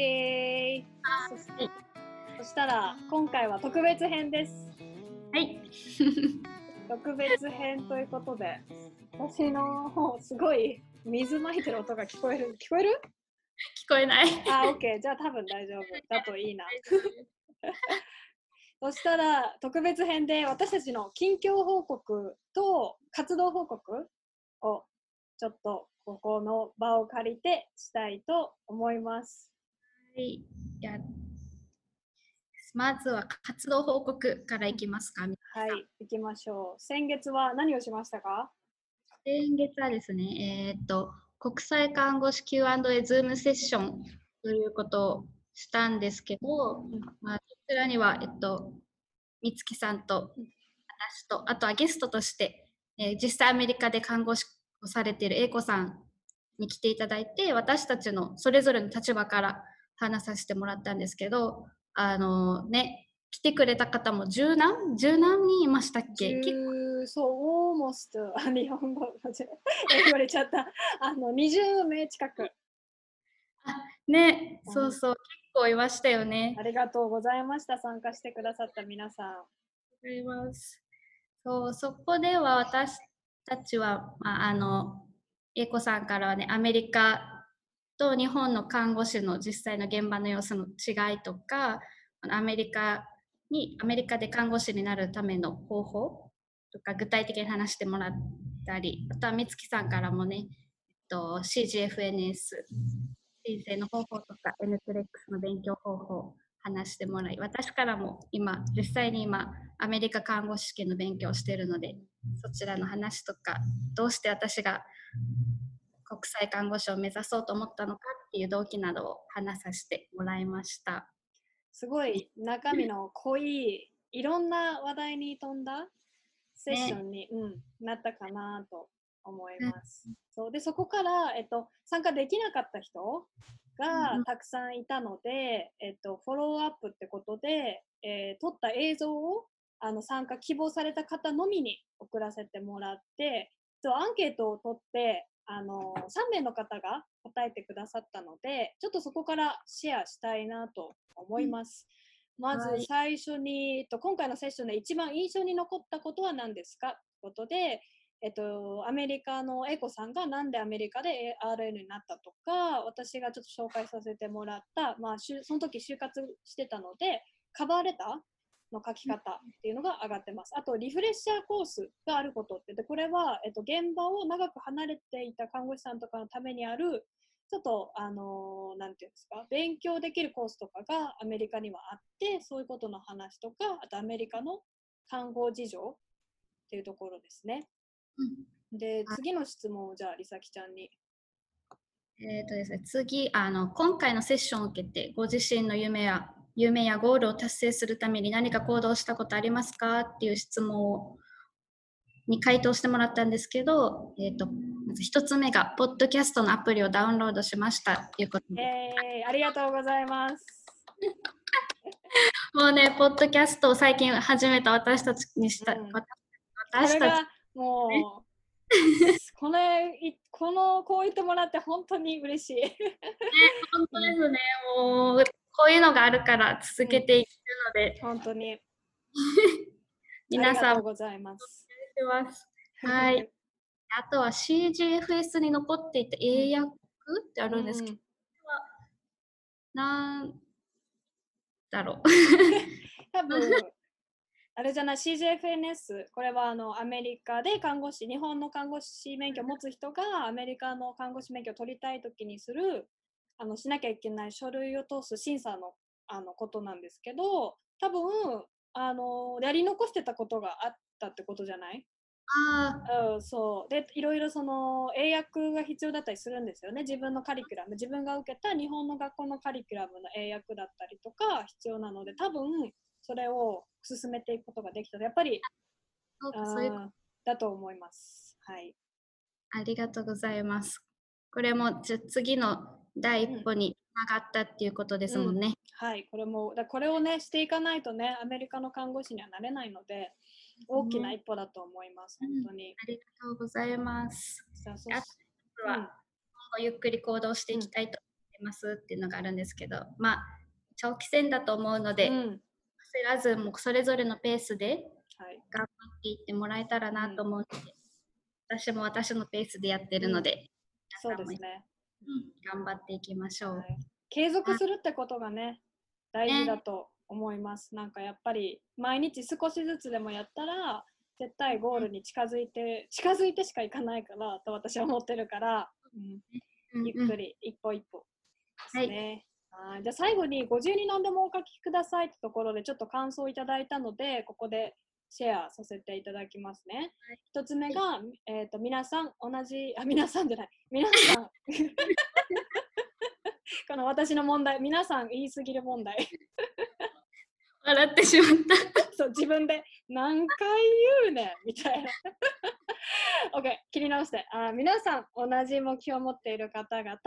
ケー。そそしたら今回は特別編です。はい。特別編ということで、私の方すごい水まいてる音が聞こえる。聞こえる？聞こえない。あ、オッケー。じゃあ多分大丈夫だといいな。そしたら特別編で私たちの近況報告と活動報告をちょっとここの場を借りてしたいと思います。はい。やまずは活動報告からいきますか。はい、行きましょう。先月は何をしましたか？先月はですね、えっ、と、国際看護師 Q&A ズームセッションということをしたんですけど、まあ、こちらには、えっと、美月さんと私と、あとはゲストとして、えー実際アメリカで看護師をされている英子さんに来ていただいて、私たちのそれぞれの立場から話させてもらったんですけど、あのね、来てくれた方も十何十何人いましたっけ？結構10そう、almost あ日本語 言われちゃった。あの20名近く。ね、うんそうそう、結構いましたよね。ありがとうございました。参加してくださった皆さん。ございます。そう、そこでは私たちは、まあ、あの、英子さんからはね、アメリカと日本の看護師の実際の現場の様子の違いとか、アメリカに、アメリカで看護師になるための方法とか、具体的に話してもらったり、あとは美月さんからもね、えっと、CGFNS、申請の方法とか、N プレックスの勉強方法、話してもらい、私からも今、実際に今、アメリカ看護師試験の勉強をしているので、そちらの話とか、どうして私が国際看護師を目指そうと思ったのかっていう動機などを話させてもらいました。すごい中身の濃い、いろんな話題に富んだセッションに、うん、なったかなと思います。そうでそこから、えっと、参加できなかった人がうんたくさんいたので、えっと、フォローアップってことで、えー撮った映像をあの参加希望された方のみに送らせてもらってアンケートを取ってあの3名の方が答えてくださったのでちょっとそこからシェアしたいなと思います。まはい。ず最初に、えっと、今回のセッションで一番印象に残ったことは何ですか？ということで、えっと、アメリカのエコさんがなんでアメリカで RN になったとか私がちょっと紹介させてもらった、まあ、その時就活してたのでカバーレターの書き方っていうのが上がってます。あと、リフレッシャーコースがあることって、でこれは、えっと、現場を長く離れていた看護師さんとかのためにある、ちょっと、あのーなんていうんですか、勉強できるコースとかがアメリカにはあって、そういうことの話とか、あとアメリカの看護事情っていうところですね。で、はい次の質問をじゃあ、りさきちゃんに。えーとですね、次あの、今回のセッションを受けて、ご自身の夢や夢やゴールを達成するために何か行動したことありますか？っていう質問をに回答してもらったんですけど、えー、とまず一つ目が、ポッドキャストのアプリをダウンロードしました。っていうことで、えー、ありがとうございます。もうね、ポッドキャストを最近始めた私たちにした、うん。私たちがもう、これいこのこう言ってもらって本当に嬉しい。本当ですね、もうこういうのがあるから続けていくので、本当に。皆さんもありがとうございます。はい。あとは CGFS に残っていた英訳ってあるんですけど、うんなんだろう。多分あれじゃない？CJFNS これはあのアメリカで看護師日本の看護師免許を持つ人がアメリカの看護師免許を取りたい時にするあのしなきゃいけない書類を通す審査のあのことなんですけど多分あのやり残してたことがあったってことじゃない？ああ、うん、そう。でいろいろその英訳が必要だったりするんですよね。自分のカリキュラム自分が受けた日本の学校のカリキュラムの英訳だったりとか必要なので多分それを進めていくことができたらやっぱりそういうだと思います。はい。ありがとうございます。これもじゃ次の第一歩につながったっていうことですもんね。はい。これもだこれをねしていかないとねアメリカの看護師にはなれないので大きな一歩だと思います、うん。本当に、ありがとうございます。じゃあそあとは、今後ゆっくり行動していきたいと思いますっていうのがあるんですけど、まあ、長期戦だと思うので、うん。焦らず、もうそれぞれのペースではい、頑張っていってもらえたらなと思うので、私も私のペースでやってるので、そうですね、うん頑張っていきましょう。はい。継続するってことがね、大事だと思います。なんかやっぱり毎日少しずつでもやったら、絶対ゴールに近づいて、近づいてしかいかないからと私は思ってるから、うん、ゆっくり一歩一歩ですね。はい、じゃあ最後にご自由に何でもお書きくださいってところでちょっと感想をいただいたのでここでシェアさせていただきますね。一つ目が、えー、と皆さん同じあ皆さんじゃない。皆さん。この私の問題。皆さん言い過ぎる問題。笑ってしまった。そう自分で何回言うねん。みたいな。OK 切り直して。あ皆さん同じ目標を持っている方々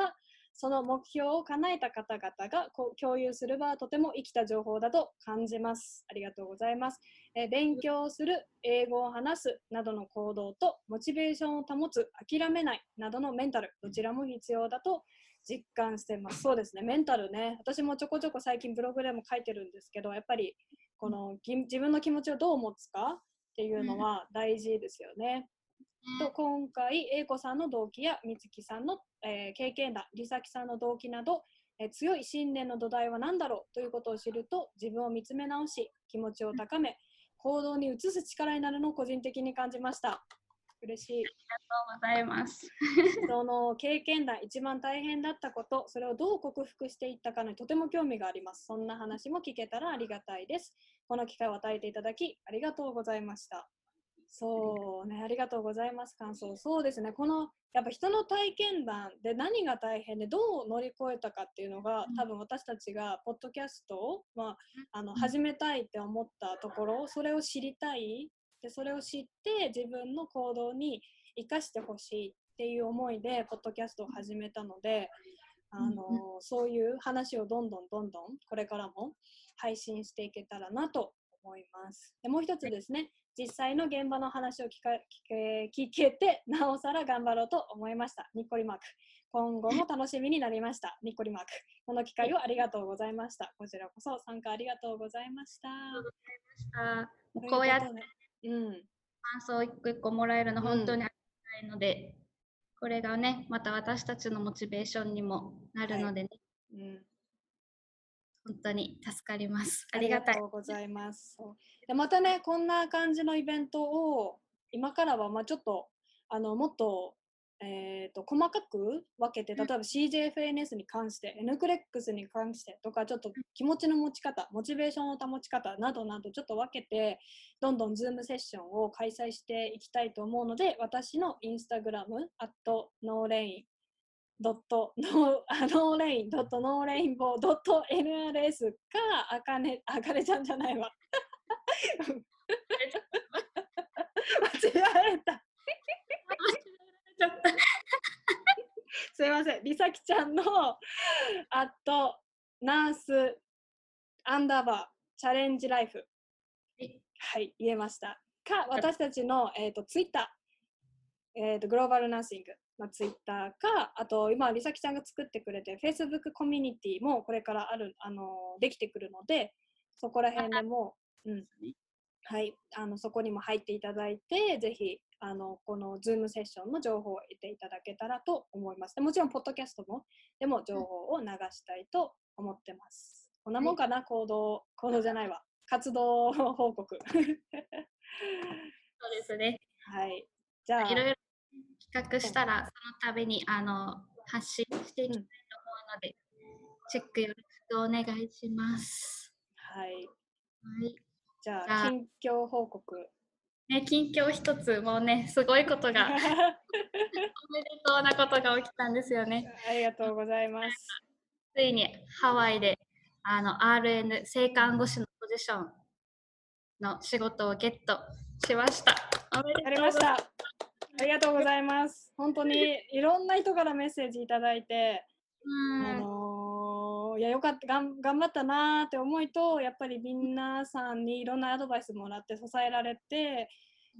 その目標を叶えた方々が共有する場はとても生きた情報だと感じます。ありがとうございます。えー勉強する、英語を話すなどの行動とモチベーションを保つ、諦めないなどのメンタル、どちらも必要だと実感してます。そうですね、メンタルね。私もちょこちょこ最近ブログでも書いてるんですけど、やっぱりこのぎ自分の気持ちをどう持つかっていうのは大事ですよね。と今回、英子さんの動機や美月さんの、えー経験談、梨咲さんの動機など、えー強い信念の土台は何だろうということを知ると自分を見つめ直し、気持ちを高め、行動に移す力になるのを個人的に感じました。嬉しい。ありがとうございます。その経験談、一番大変だったこと、それをどう克服していったかにとても興味があります。そんな話も聞けたらありがたいです。この機会を与えていただき、ありがとうございました。そうね、ありがとうございます、感想。そうですね、このやっぱ人の体験談で何が大変でどう乗り越えたかっていうのが、うん多分私たちがポッドキャストを、まあ、あのうん始めたいって思ったところ、それを知りたい。で、それを知って自分の行動に生かしてほしいっていう思いで、ポッドキャストを始めたので、あのうんそういう話をどんどんどんどんこれからも配信していけたらなと思います。でもう一つですね、実際の現場の話を聞か聞け聞けて、なおさら頑張ろうと思いました。にっこりマーク。今後も楽しみになりました。にっこりマーク。この機会をありがとうございました。こちらこそ参加ありがとうございました。あもうこうやってといことでうん。感想を一個一個もらえるのうん本当にありがたいので、これがね、また私たちのモチベーションにもなるのでね、うん本当に助かります。あありがたいりがと。うございます。でまたね、こんな感じのイベントを今からはまあちょっとあのもっと,、えー、と細かく分けて、例えば CJFNS に関して、NCLEX に関してとか、ちょっと気持ちの持ち方、モチベーションの保ち方などなど、ちょっと分けて、どんどん Zoom セッションを開催していきたいと思うので、私のインスタグラム、at NoRain ドットノーノーレインドットノーレインボードット NRS かあかねあかねちゃんじゃないわ。間違えた。すいません。りさきちゃんのアットナースアンダーバーチャレンジライフ。はい。はい言えました。か私たちの、えー、とツイッター、えー、とグローバルナーシングのツイッターかあと今りさきちゃんが作ってくれて Facebook コミュニティもこれからあるあのできてくるのでそこら辺でも、うん。はい、あのそこにも入っていただいてぜひあのこの Zoom セッションの情報を得ていただけたらと思います。でもちろんポッドキャストもでも情報を流したいと思ってます。こんなもんかな、行動。行動じゃないわ。活動報告。そうですね。はい。じゃあいろいろ企画したら、その度にあの発信していきたいと思うので、チェックよろしくお願いします。はいはい。じゃああ近況報告ね、近況一つ、もうね、すごいことが、おめでとうなことが起きたんですよね。ありがとうございますついにハワイであの RN 性看護師のポジションの仕事をゲットしました。おめでとうありました。ありがとうございます。本当にいろんな人からメッセージいただいて、うんあのーいやよかった頑張ったなーって思いとやっぱり皆さんにいろんなアドバイスもらって支えられて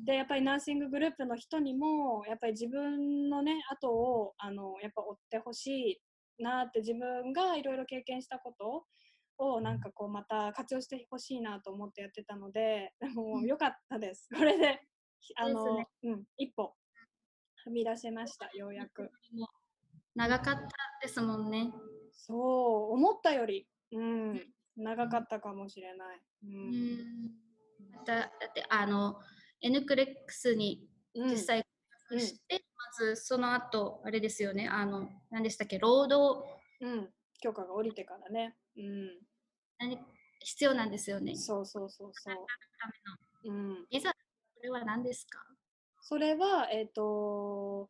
でやっぱりナーシンググループの人にもやっぱり自分のね後をあのやっぱ追ってほしいなって自分がいろいろ経験したことをなんかこうまた活用してほしいなと思ってやってたのででも良かったです。これであの、ね、うん、一歩踏み出せましたようやく。長かったですもんね。そう思ったより、うん、長かったかもしれない。うん、まただってあの N クレックスに実際して、うん、まずその後あれですよね。あの何でしたっけ？労働、うん、許可が下りてからね、うん、何必要なんですよね。そうそうそうそう。うん、ビザこれは何ですか？それはえっ、ー、と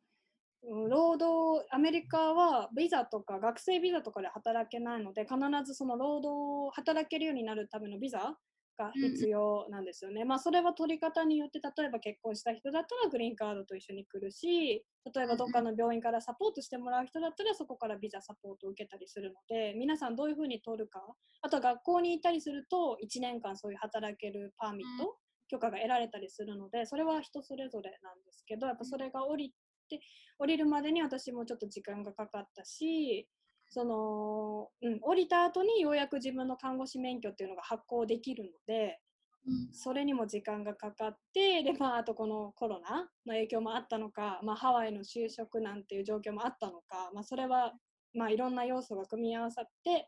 労働アメリカはビザとか学生ビザとかで働けないので必ずその労働働けるようになるためのビザが必要なんですよね。うん、まあそれは取り方によって例えば結婚した人だったらグリーンカードと一緒に来るし例えばどっかの病院からサポートしてもらう人だったらそこからビザサポートを受けたりするので皆さんどういうふうに取るかあとは学校にいたりすると1年間そういう働けるパーミット、うん、許可が得られたりするのでそれは人それぞれなんですけどやっぱそれが降りて降りるまでに私もちょっと時間がかかったしその、うん、降りた後にようやく自分の看護師免許っていうのが発行できるので、うん、それにも時間がかかってで、まあ、あとこのコロナの影響もあったのか、まあ、ハワイの就職なんていう状況もあったのか、まあ、それは、まあ、いろんな要素が組み合わさって、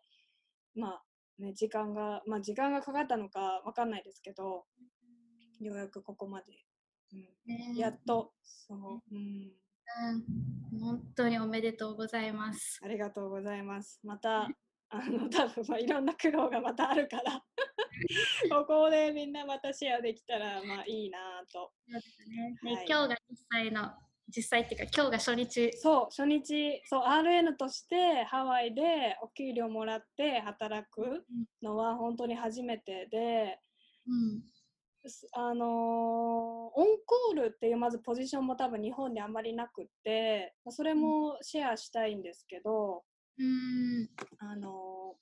まあね、時間が、まあ、時間がかかったのか分かんないですけどようやくここまで、うん。ね、やっとそう、うん。うん、本当におめでとうございます。ありがとうございます。また、あの、多分まあいろんな苦労がまたあるから、ここでみんなまたシェアできたら、まあいいなと。ね。ね、はい、今日が実際の、実際っていうか、今日が初日。そう、初日、そう、RN としてハワイでお給料もらって働くのは本当に初めてで、うんあのー、オンコールっていうまずポジションも多分日本であんまりなくってそれもシェアしたいんですけど、うん、あの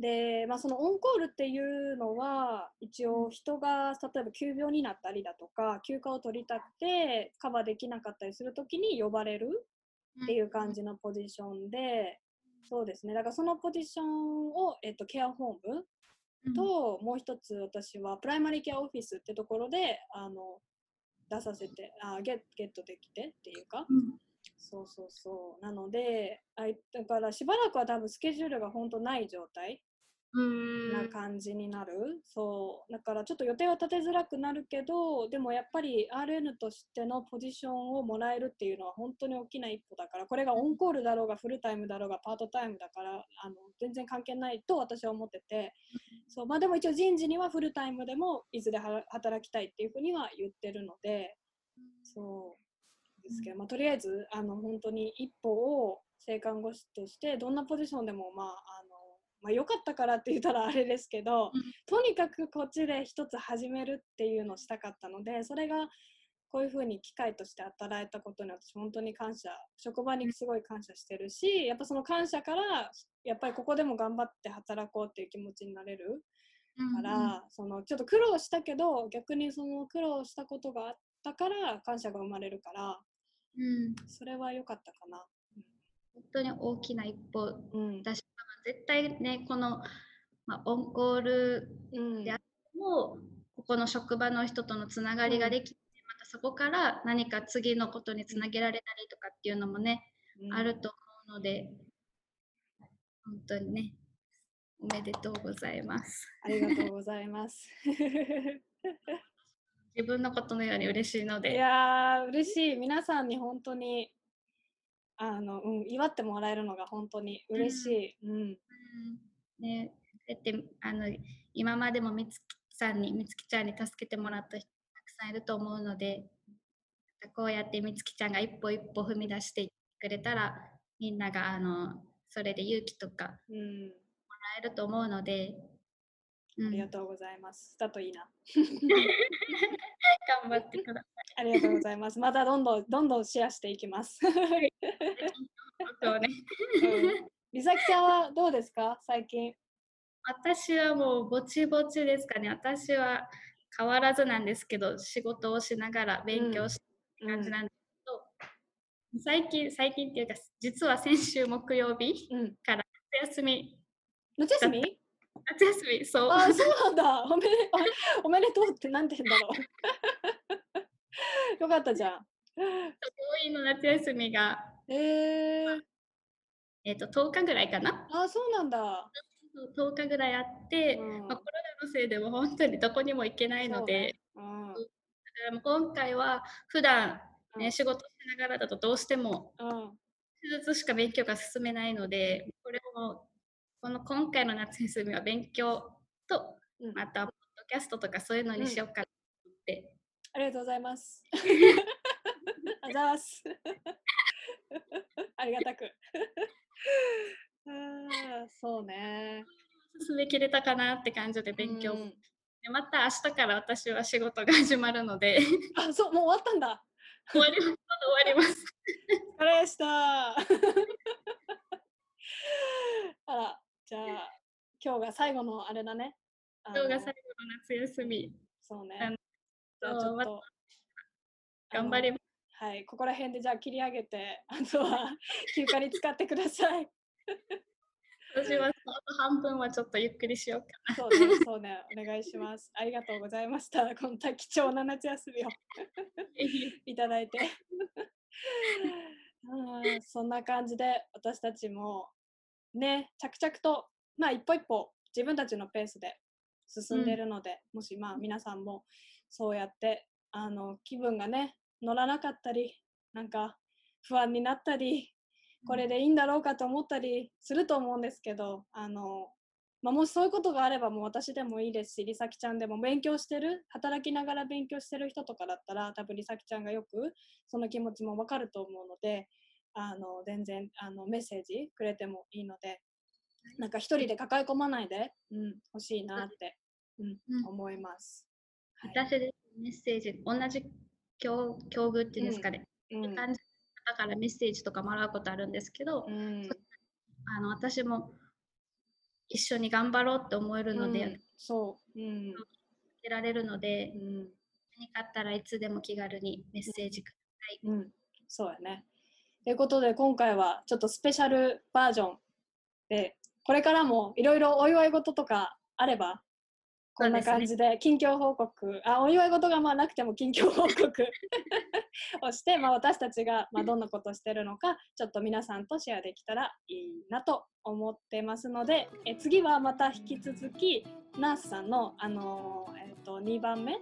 ー、で、まあ、そのオンコールっていうのは一応人が例えば急病になったりだとか休暇を取りたくてカバーできなかったりする時に呼ばれるっていう感じのポジションで、そうですね。だからそのポジションを、えっと、ケアホームと、もう一つ私はプライマリーケアオフィスってところであの出させてあゲゲットできてっていうか、うん、そうそうそう。なのであだからしばらくは多分スケジュールが本当ない状態な感じになる。そう。だからちょっと予定は立てづらくなるけどでもやっぱり RN としてのポジションをもらえるっていうのは本当に大きな一歩だからこれがオンコールだろうがフルタイムだろうがパートタイムだからあの全然関係ないと私は思っててそうまあでも一応人事にはフルタイムでもいずれ働きたいっていうふうには言ってるのでそうですけど、まあ、とりあえずあの本当に一歩を性看護師としてどんなポジションでもまああのまあ、良かったからって言ったらあれですけど、うん、とにかくこっちで一つ始めるっていうのをしたかったのでそれがこういうふうに機会として働いたことに私本当に感謝職場にすごい感謝してるしやっぱその感謝からやっぱりここでも頑張って働こうっていう気持ちになれるから、うんうん、そのちょっと苦労したけど逆にその苦労したことがあったから感謝が生まれるから、うん、それは良かったかな。本当に大きな一歩うん、だし、絶対ねこの、まあ、オンコールであっても、うん、ここの職場の人とのつながりができて、そこから何か次のことにつなげられたりとかっていうのもね、うん、あると思うので本当にねおめでとうございます。ありがとうございます。自分のことのように嬉しいので。いやー嬉しい皆さんに本当にあの、うん、祝ってもらえるのが本当に嬉しい。うん。うん、ね、だってあの今までもみつきさんにみつきちゃんに助けてもらった人さんいると思うので、こうやってみつきちゃんが一歩一歩踏み出してくれたら、みんながあのそれで勇気とかもうん、らえると思うので、ありがとうございます。だといいな。頑張ってくださありがとうございます。またどんどんどんどんシェアしていきます。い。そうね、うん、美咲ちゃんはどうですか？最近。私はもうぼちぼちですかね。私は変わらずなんですけど、仕事をしながら勉強してる感じなんですけど、最近、最近っていうか、実は先週木曜日うん。から夏休み、夏休み？夏休み、そう、あ、そうなんだ。おめでお おめでとうってなんて言うんだろう。よかったじゃん。病院の夏休みが、えー、えっと10日ぐらいかなあ、そうなんだ。そう10日ぐらいあって、うんまあ、コロナのせいでも本当にどこにも行けないので、うん。だからもう今回は普段ね、うん仕事しながらだとどうしてもうん。手術しか勉強が進めないので、これもこの今回の夏休みは勉強と、うんまたポッドキャストとかそういうのにしようかなって、ありがとうございます。あざーす。ありがたく。あーそうね。進めきれたかなって感じで勉強、うんでまた明日から私は仕事が始まるのであ、そう、もう終わったんだ。終わります。終わります。お疲れでした。あら、じゃあ、今日が最後のあれだね。今日が最後の夏休み。そうね。じゃあちょっと。頑張ります。はい、ここら辺でじゃあ切り上げて、あとは休暇に使ってください。私は半分はちょっとゆっくりしようかそうね、そうね、お願いします。ありがとうございました。この貴重な夏休みをな。いただいて。うんそんな感じで私たちもね、着々と、まあ一歩一歩自分たちのペースで進んでいるので、もしまあ皆さんもそうやってあの気分がね、乗らなかったり、なんか不安になったり、これでいいんだろうかと思ったりすると思うんですけど、あの、まあ、もしそういうことがあればもう私でもいいですし、りさきちゃんでも勉強してる、働きながら勉強してる人とかだったら、多分りさきちゃんがよくその気持ちもわかると思うので、あの全然あのメッセージくれてもいいので、なんか一人で抱え込まないで、うん、欲しいなって、うんうん。思います。はい。私でメッセージ、同じ境境遇っていうんですかね。うん。感じだからメッセージとかもらうことあるんですけど、うん。あの私も一緒に頑張ろうって思えるので、うん。受そう、うん。けられるので、うん。何かあったらいつでも気軽にメッセージくうん、そうやね。ということで今回はちょっとスペシャルバージョンでこれからもいろいろお祝い事とかあればこんな感じで近況報告、あお祝い事がまあなくても近況報告。をして、まあ、私たちがまあどんなことをしてるのかちょっと皆さんとシェアできたらいいなと思ってますのでえ次はまた引き続きナースさんの、あのーえっと2番目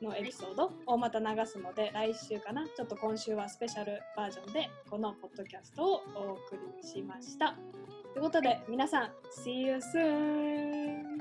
のエピソードをまた流すので来週かな。ちょっと今週はスペシャルバージョンでこのポッドキャストをお送りしました。ということで皆さん See you soon!